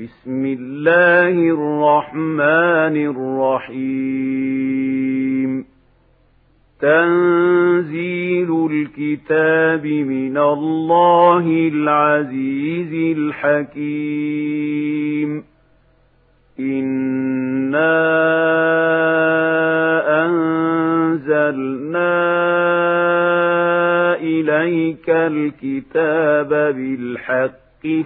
بسم الله الرحمن الرحيم. تنزيل الكتاب من الله العزيز الحكيم. إنا أنزلنا إليك الكتاب بالحق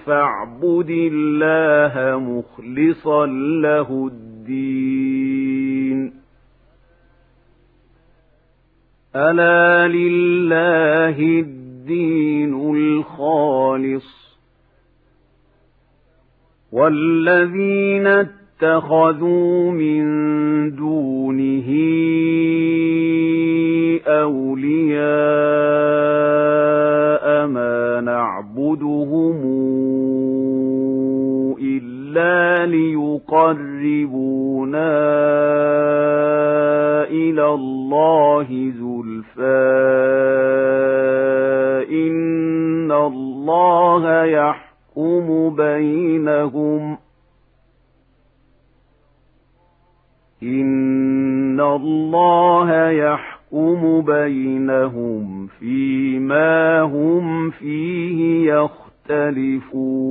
فاعبد الله مخلصا له الدين. ألا لله الدين الخالص والذين اتخذوا من دونه أولياء ما نعبدهم إلا ليقربونا إلى الله زلفى الله يحكم بينهم فيما هم فيه يختلفون.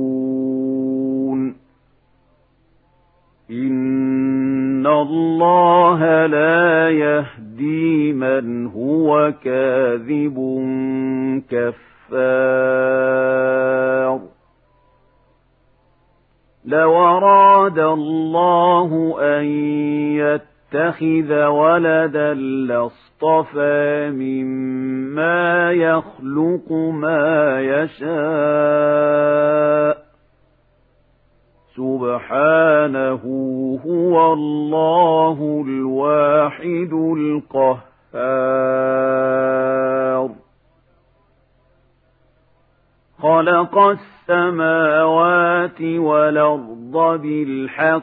إن الله لا يهدي من هو كاذب كفار. لو أراد الله أن يتخذ ولدا لاصطفى مما يخلق ما يشاء. سبحانه هو الله الواحد القهار. خلق السماوات والأرض بالحق.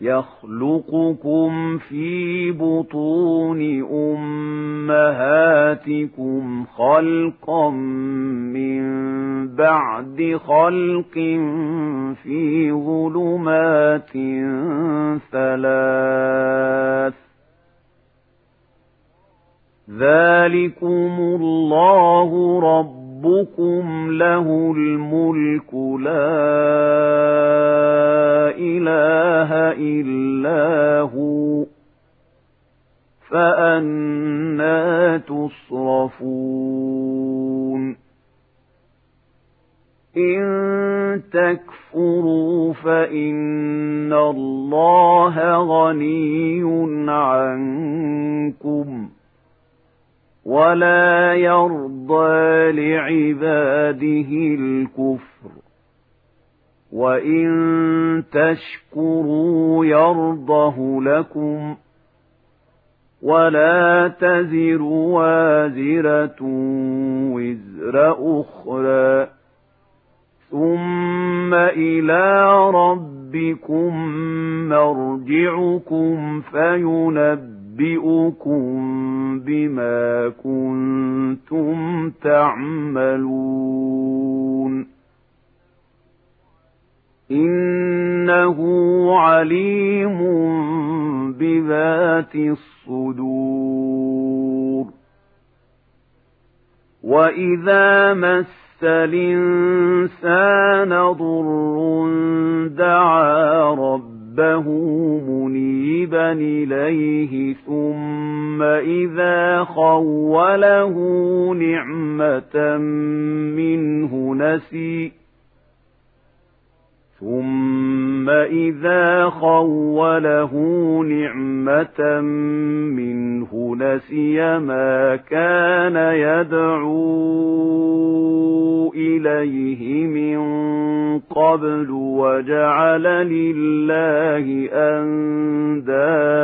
يخلقكم في بطون أمهاتكم خلقا من بعد خلق في ظلمات ثلاث. ذلكم الله ربكم له الملك لا إله إلا هو فأنا تصرفون إن تكفروا فإن الله غني عنكم ولا يرضى لعباده الكفر وإن تشكروا يرضه لكم ولا تزر وازرة وزر أخرى ثم إلى ربكم مرجعكم فينبئكم بما كنتم تعملون إنه عليم بذات الصدور وإذا مس الإنسان ضر دعا ربه منيبا إليه ثم إذا خوله نعمة منه نسي ثم إذا خوله نعمة منه نسي ما كان يدعو إليه من قبل وجعل لله أندادا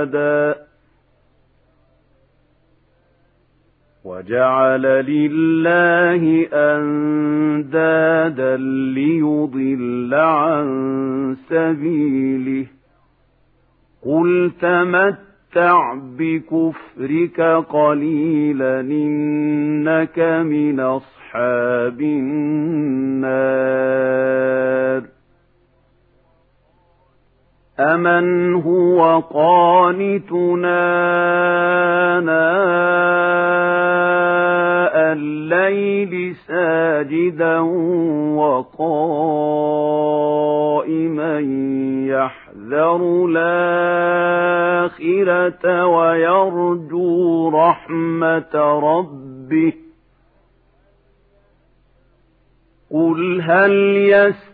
وجعل لله أندادا ليضل عن سبيله. قل تمتع بكفرك قليلا إنك من أصحاب النار. أمن هو قانتنا ناء الليل ساجدا وقائما يحذر الآخرة ويرجو رحمة ربه قل هل يستطيع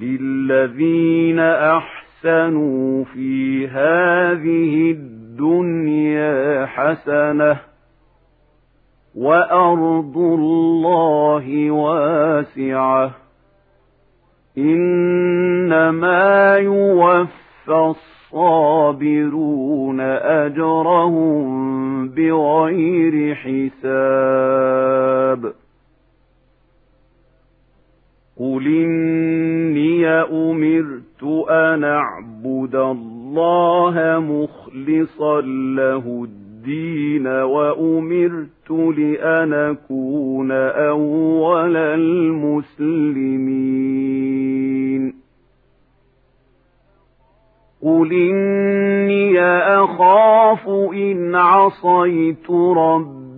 للذين أحسنوا في هذه الدنيا حسنة وأرض الله واسعة إنما يوفى الصابرون أجرهم بغير حساب قل إني أمرت أن أعبد الله مخلصا له الدين وأمرت لأن أكون أول المسلمين قل إني أخاف إن عصيت ربي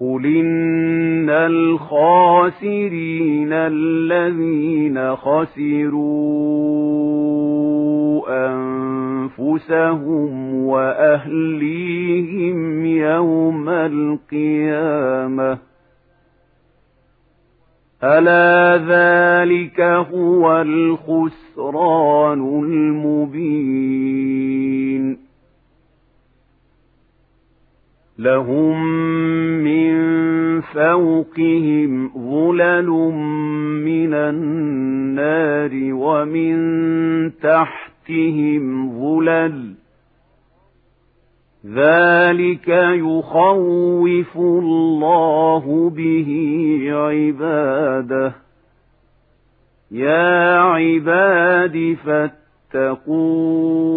قل إن الخاسرين الذين خسروا أنفسهم وأهليهم يوم القيامة ألا ذلك هو الخسران المبين لهم من فوقهم ظلل من النار ومن تحتهم ظلل ذلك يخوف الله به عباده يا عباد فاتقون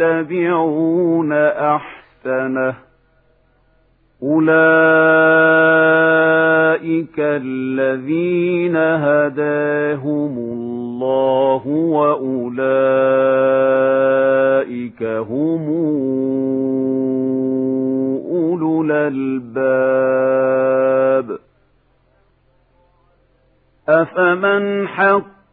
يتبعون أحسنه. أولئك الذين هداهم الله وأولئك هم أولو الألباب. أفمن حق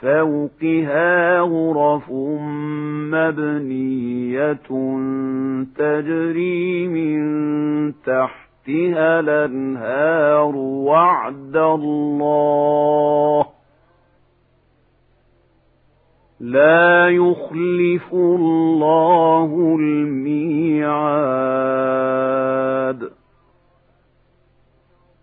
فوقها غرف مبنية تجري من تحتها الانهار وعد الله لا يخلف الله الميعاد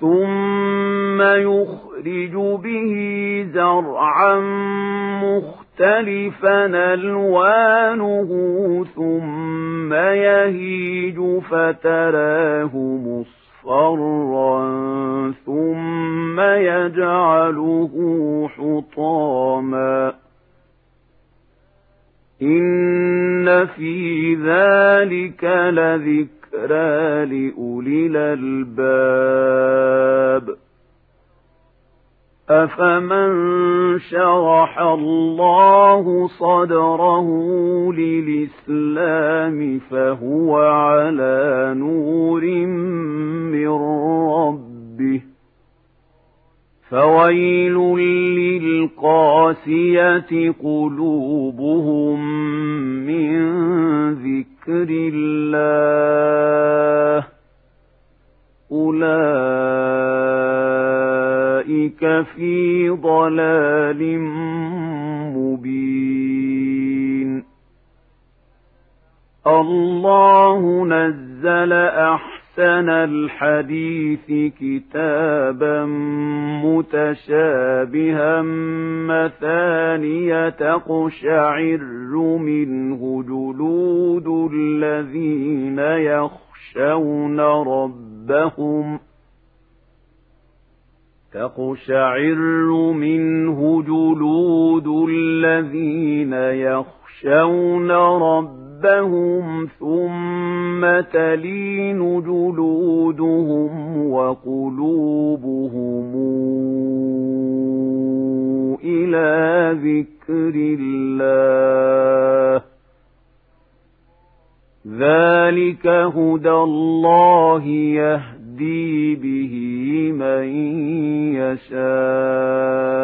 ثم يخرج به زرعا مختلفا ألوانه ثم يهيج فتراه مصفرا ثم يجعله حطاما إن في ذلك لذكر ذكرى لأولي الألباب. أفمن شرح الله صدره للإسلام فهو على نور من ربه. فويل للقاسية قلوبهم من ذكر الله أولئك في ضلال مبين الله نزل أحسن أحسن الحديث كتابا متشابها مثانية تقشعر منه جلود الذين يخشون ربهم تقشعر منه جلود الذين يخشون ربهم ربهم ثم تلين جلودهم وقلوبهم إلى ذكر الله ذلك هدى الله يهدي به من يشاء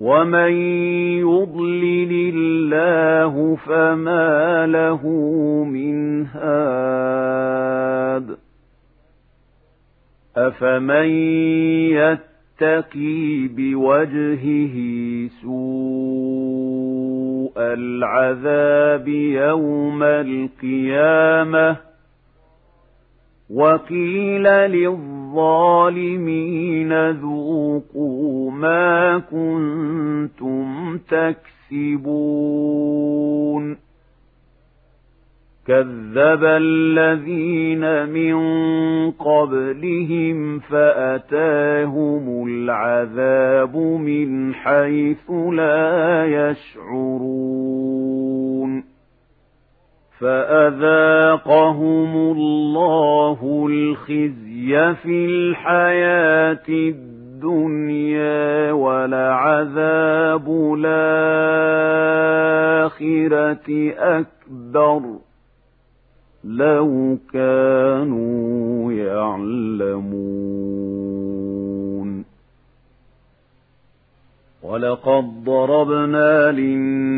ومن يضلل الله فما له من هاد أفمن يتقي بوجهه سوء العذاب يوم القيامة وقيل للظالمين ذوقوا ما كنتم تكسبون كذب الذين من قبلهم فأتاهم العذاب من حيث لا يشعرون فأذاقهم الله الخزي في الحياة الدنيا ولعذاب الآخرة أكبر لو كانوا يعلمون. ولقد ضربنا للناس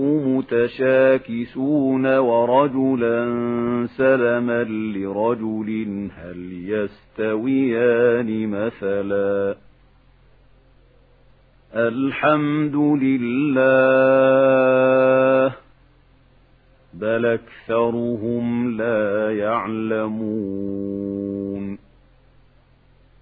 متشاكسون ورجلا سلما لرجل هل يستويان مثلا؟ الحمد لله بل أكثرهم لا يعلمون.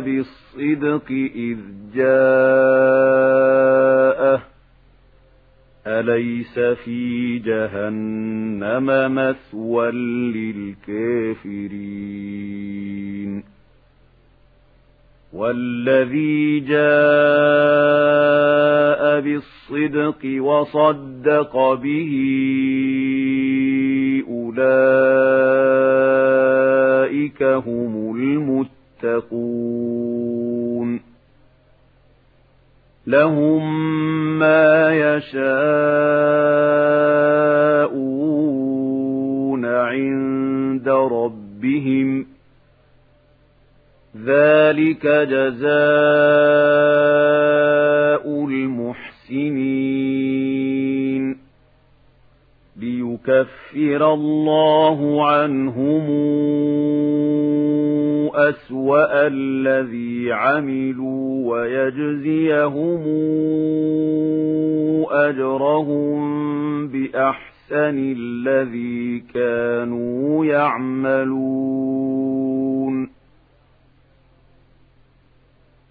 بالصدق إذ جاءه. أليس في جهنم مثوى للكافرين؟ والذي جاء بالصدق وصدق به أولئك هم المتقون لهم ما يشاءون عند ربهم. ذلك جزاء المحسنين. ليكفر الله عنهم أسوأ الذي عملوا ويجزيهم أجرهم بأحسن الذي كانوا يعملون.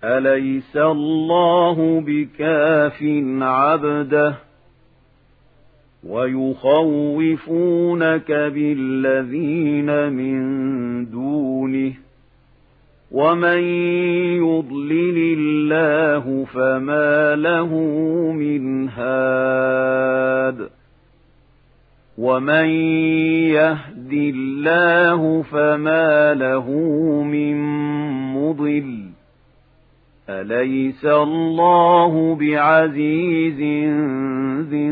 أليس الله بكاف عبده ويخوفونك بالذين من دونه؟ ومن يضلل الله فما له من هاد ومن يهد الله فما له من مضل أليس الله بعزيز ذي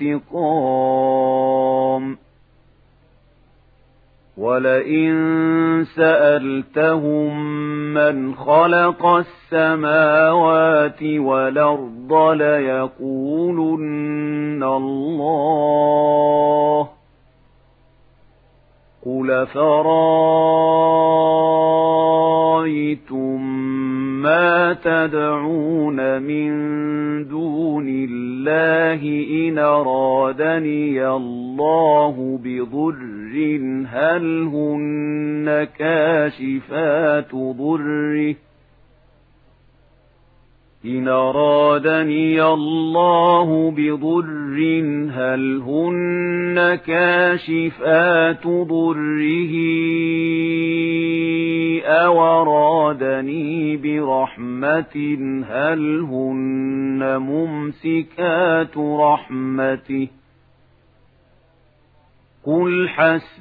انتقام ولئن سألتهم من خلق السماوات والأرض ليقولن الله قل فرأيتم ما تدعون من دون الله إن أرادني الله بضر هل هن كاشفات ضره إن أرادني الله بضر هل هن كاشفات ضره أو أرادني برحمة هل هن ممسكات رحمته قل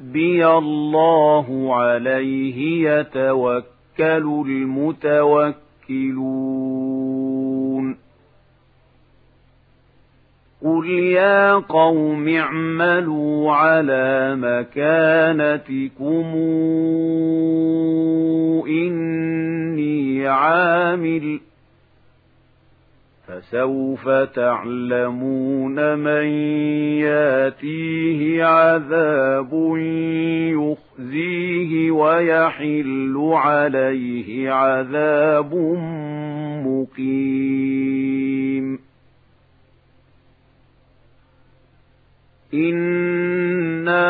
حسبي الله عليه يتوكل المتوكلون قل يا قوم اعملوا على مكانتكم إني عامل فسوف تعلمون من ياتيه عذاب يخزيه ويحل عليه عذاب مقيم. إِنَّا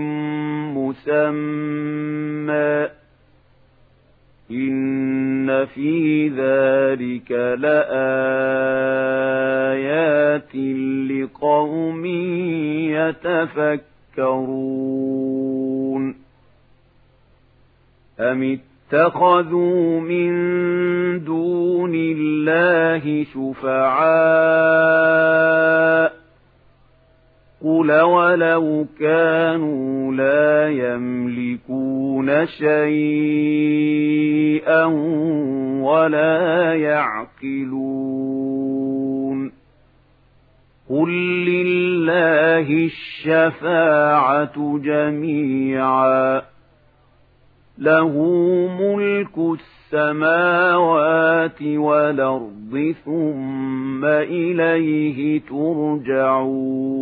مسمى إن في ذلك لآيات لقوم يتفكرون. أم اتخذوا من دون الله شفعاء قل ولو كانوا لا يملكون شيئا ولا يعقلون. قل لله الشفاعة جميعا له ملك السماوات والأرض ثم إليه ترجعون.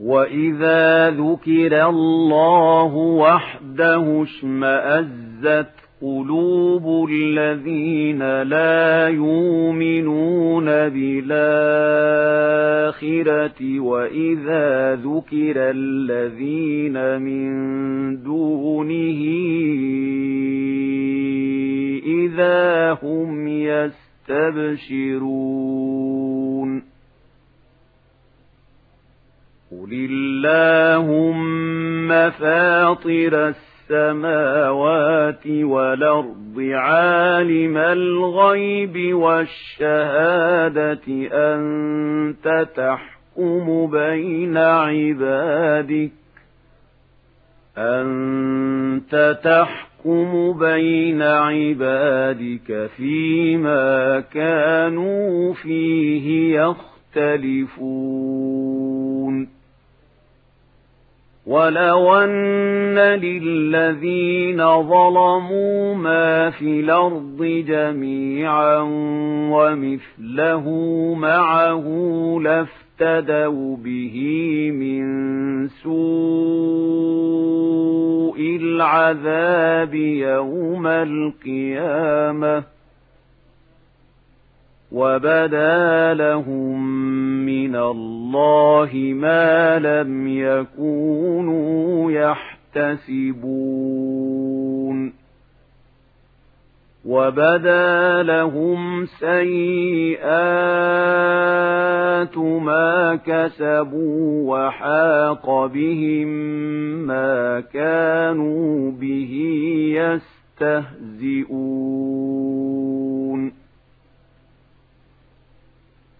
وإذا ذكر الله وحده اشمأزت قلوب الذين لا يؤمنون بالآخرة وإذا ذكر الذين من دونه إذا هم يستبشرون قل اللهم فاطر السماء السماوات والأرض عالم الغيب والشهادة أنت تحكم بين عبادك. أنت تحكم بين عبادك فيما كانوا فيه يختلفون. ولو أن للذين ظلموا ما في الأرض جميعا ومثله معه لافتدوا به من سوء العذاب يوم القيامة وبدا لهم من الله ما لم يكونوا يحتسبون. وبدا لهم سيئات ما كسبوا وحاق بهم ما كانوا به يستهزئون.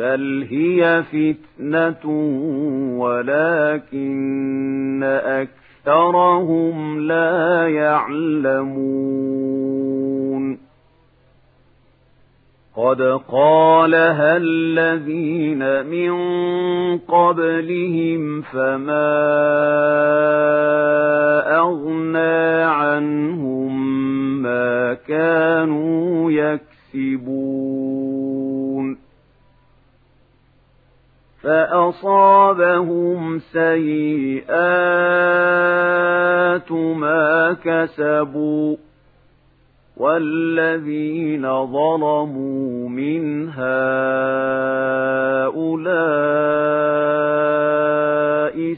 بل هي فتنة ولكن أكثرهم لا يعلمون قد قالها الذين من قبلهم فما أغنى عنهم ما كانوا يكسبون فأصابهم سيئات ما كسبوا والذين ظلموا من هؤلاء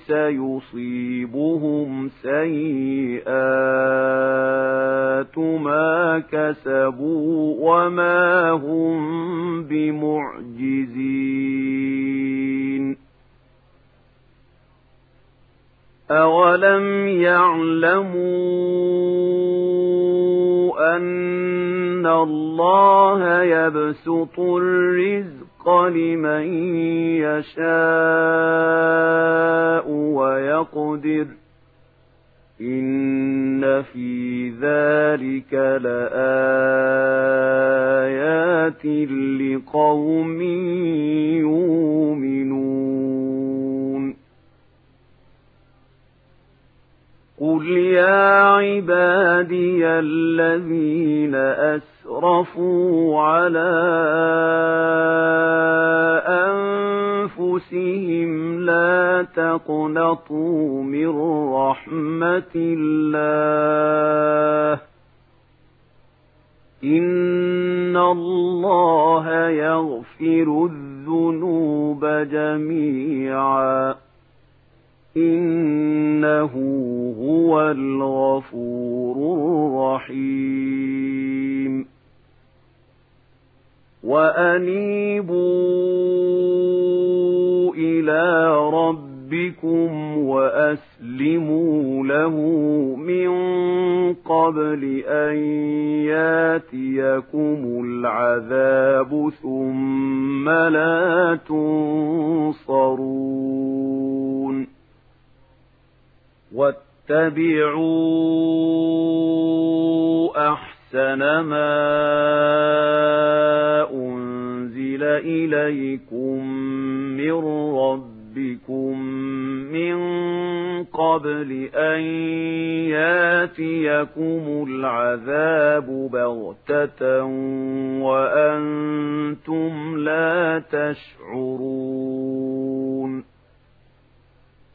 سيصيبهم سيئات ما كسبوا وما هم بمعجزين أولم يعلموا أن الله يبسط الرزق لمن يشاء ويقدر إن في ذلك لآيات لقوم يؤمنون قل يا عبادي الذين أسرفوا على أنفسهم لا تقنطوا من رحمة الله إن الله يغفر الذنوب جميعا إنه هو الغفور الرحيم وأنيبوا إلى ربكم وأسلموا له من قبل أن ياتيكم العذاب ثم لا تنصرون واتبعوا أحسن ما أنزل إليكم من ربكم من قبل أن ياتيكم العذاب بغتة وأنتم لا تشعرون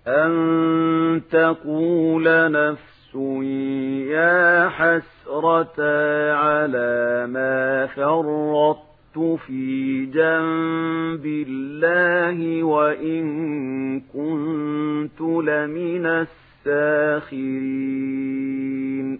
أن تقول نفس يا حسرة على ما فرطت في جنب الله وإن كنت لمن الساخرين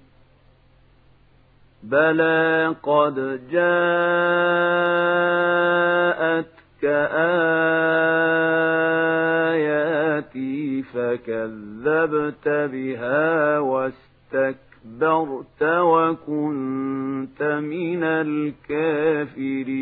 بلى قد جاءتك آياتي فكذبت بها واستكبرت وكنت من الكافرين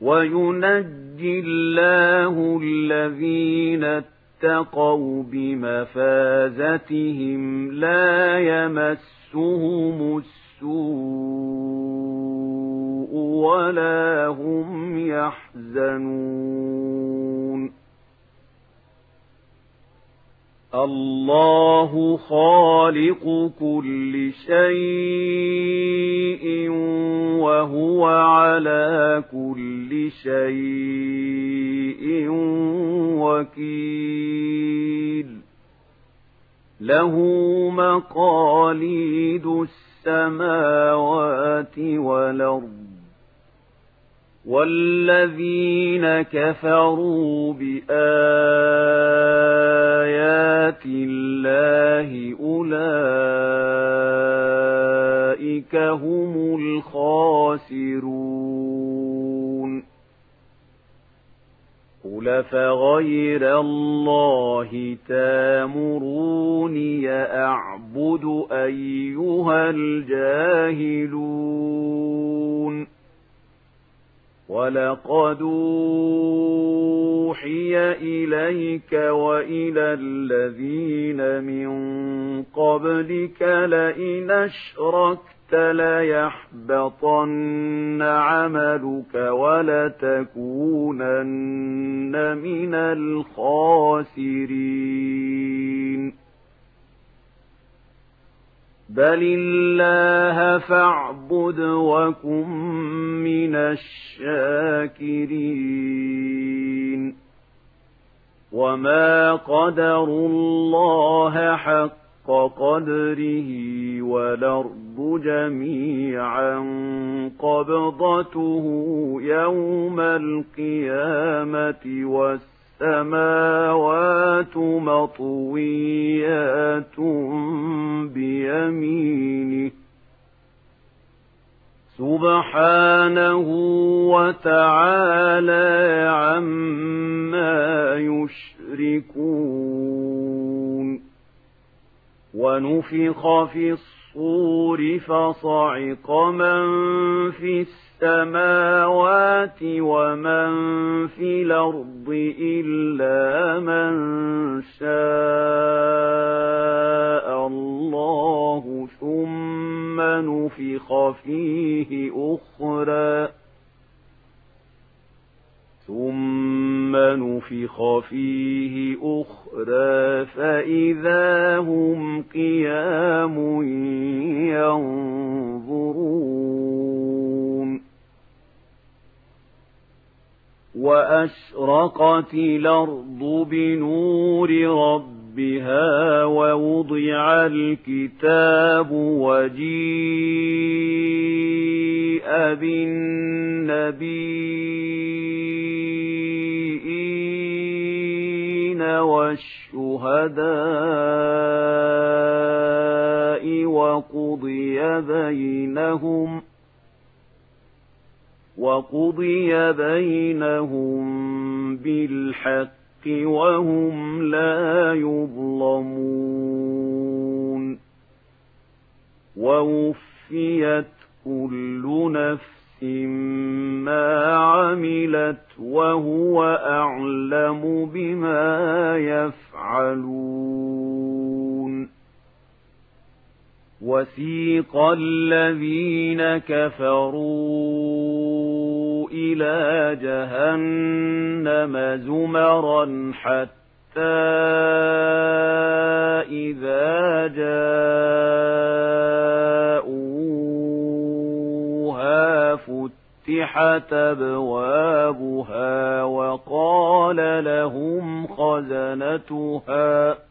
وينجي الله الذين اتقوا بمفازتهم لا يمسهم السوء ولا هم يحزنون الله خالق كل شيء وهو على كل شيء وكيل. له مقاليد السماوات والأرض والذين كفروا بآيات الله أولئك هم الخاسرون قل فغير الله تامروني أعبد أيها الجاهلون ولقد أوحي إليك وإلى الذين من قبلك لئن أشركت ليحبطن عملك ولتكونن من الخاسرين بل الله فاعبد وكن من الشاكرين وما قدروا الله حق قدره والأرض جميعا قبضته يوم القيامة والسماوات مطويات بيمينه سبحانه وتعالى عما يشركون ونفخ في الصور فصعق من في السماوات ومن في الأرض إلا من شاء الله ثم نفخ فيه أخرى ثم نفخ فيه أخرى فإذا هم قيام ينظرون وأشرقت الأرض بنور ربها ووضع الكتاب وجيء بالنبيين والشهداء وقضي بينهم وقضي بينهم بالحق وهم لا يظلمون. ووفيت كل نفس ما عملت وهو أعلم بما يفعلون. وسيق الذين كفروا إلى جهنم زمرا حتى إذا جاءوها فتحت أبوابها وقال لهم خزنتها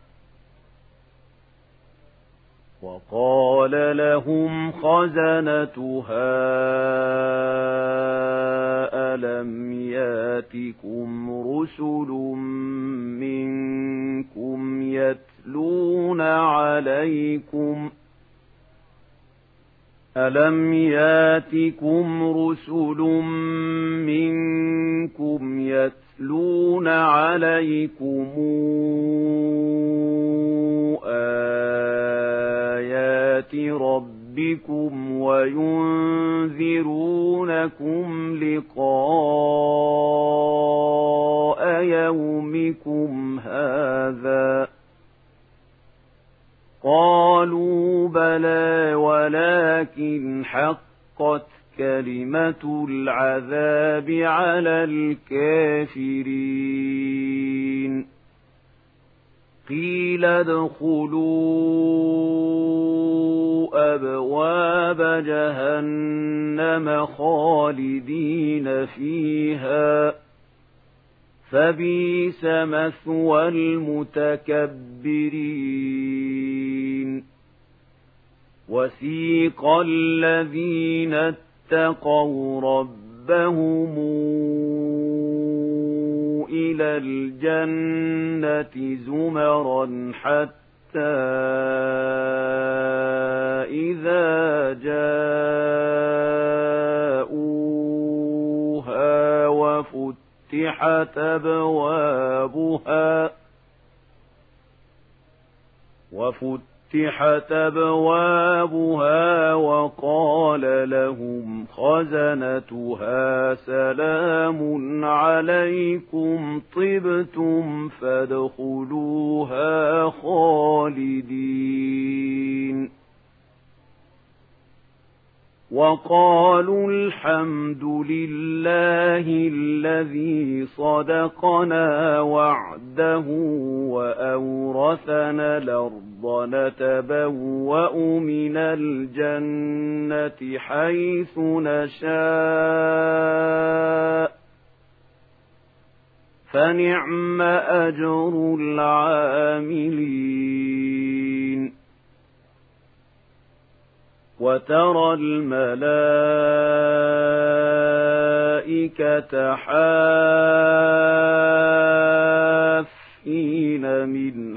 وقال لهم خزنتها ألم ياتكم رسل منكم يتلون عليكم ألم ياتكم رسل منكم يتلون عليكم آيات ربكم وينذرونكم لقاء يومكم هذا قالوا بلى ولكن حقت كلمة العذاب على الكافرين قيل ادخلوا أبواب جهنم خالدين فيها فبيس مثوى المتكبرين وسيق الذين اتقوا ربهم إلى الجنة زمرا حتى إذا جاءوها وفتحت أبوابها وفتحت أبوابها وقال لهم خزنتها سلام عليكم طبتم فادخلوها خالدين. وقالوا الحمد لله الذي صدقنا وعده وأورثنا الأرض نتبوأ من الجنة حيث نشاء. فنعم أجر العاملين. وترى الملائكة حافين من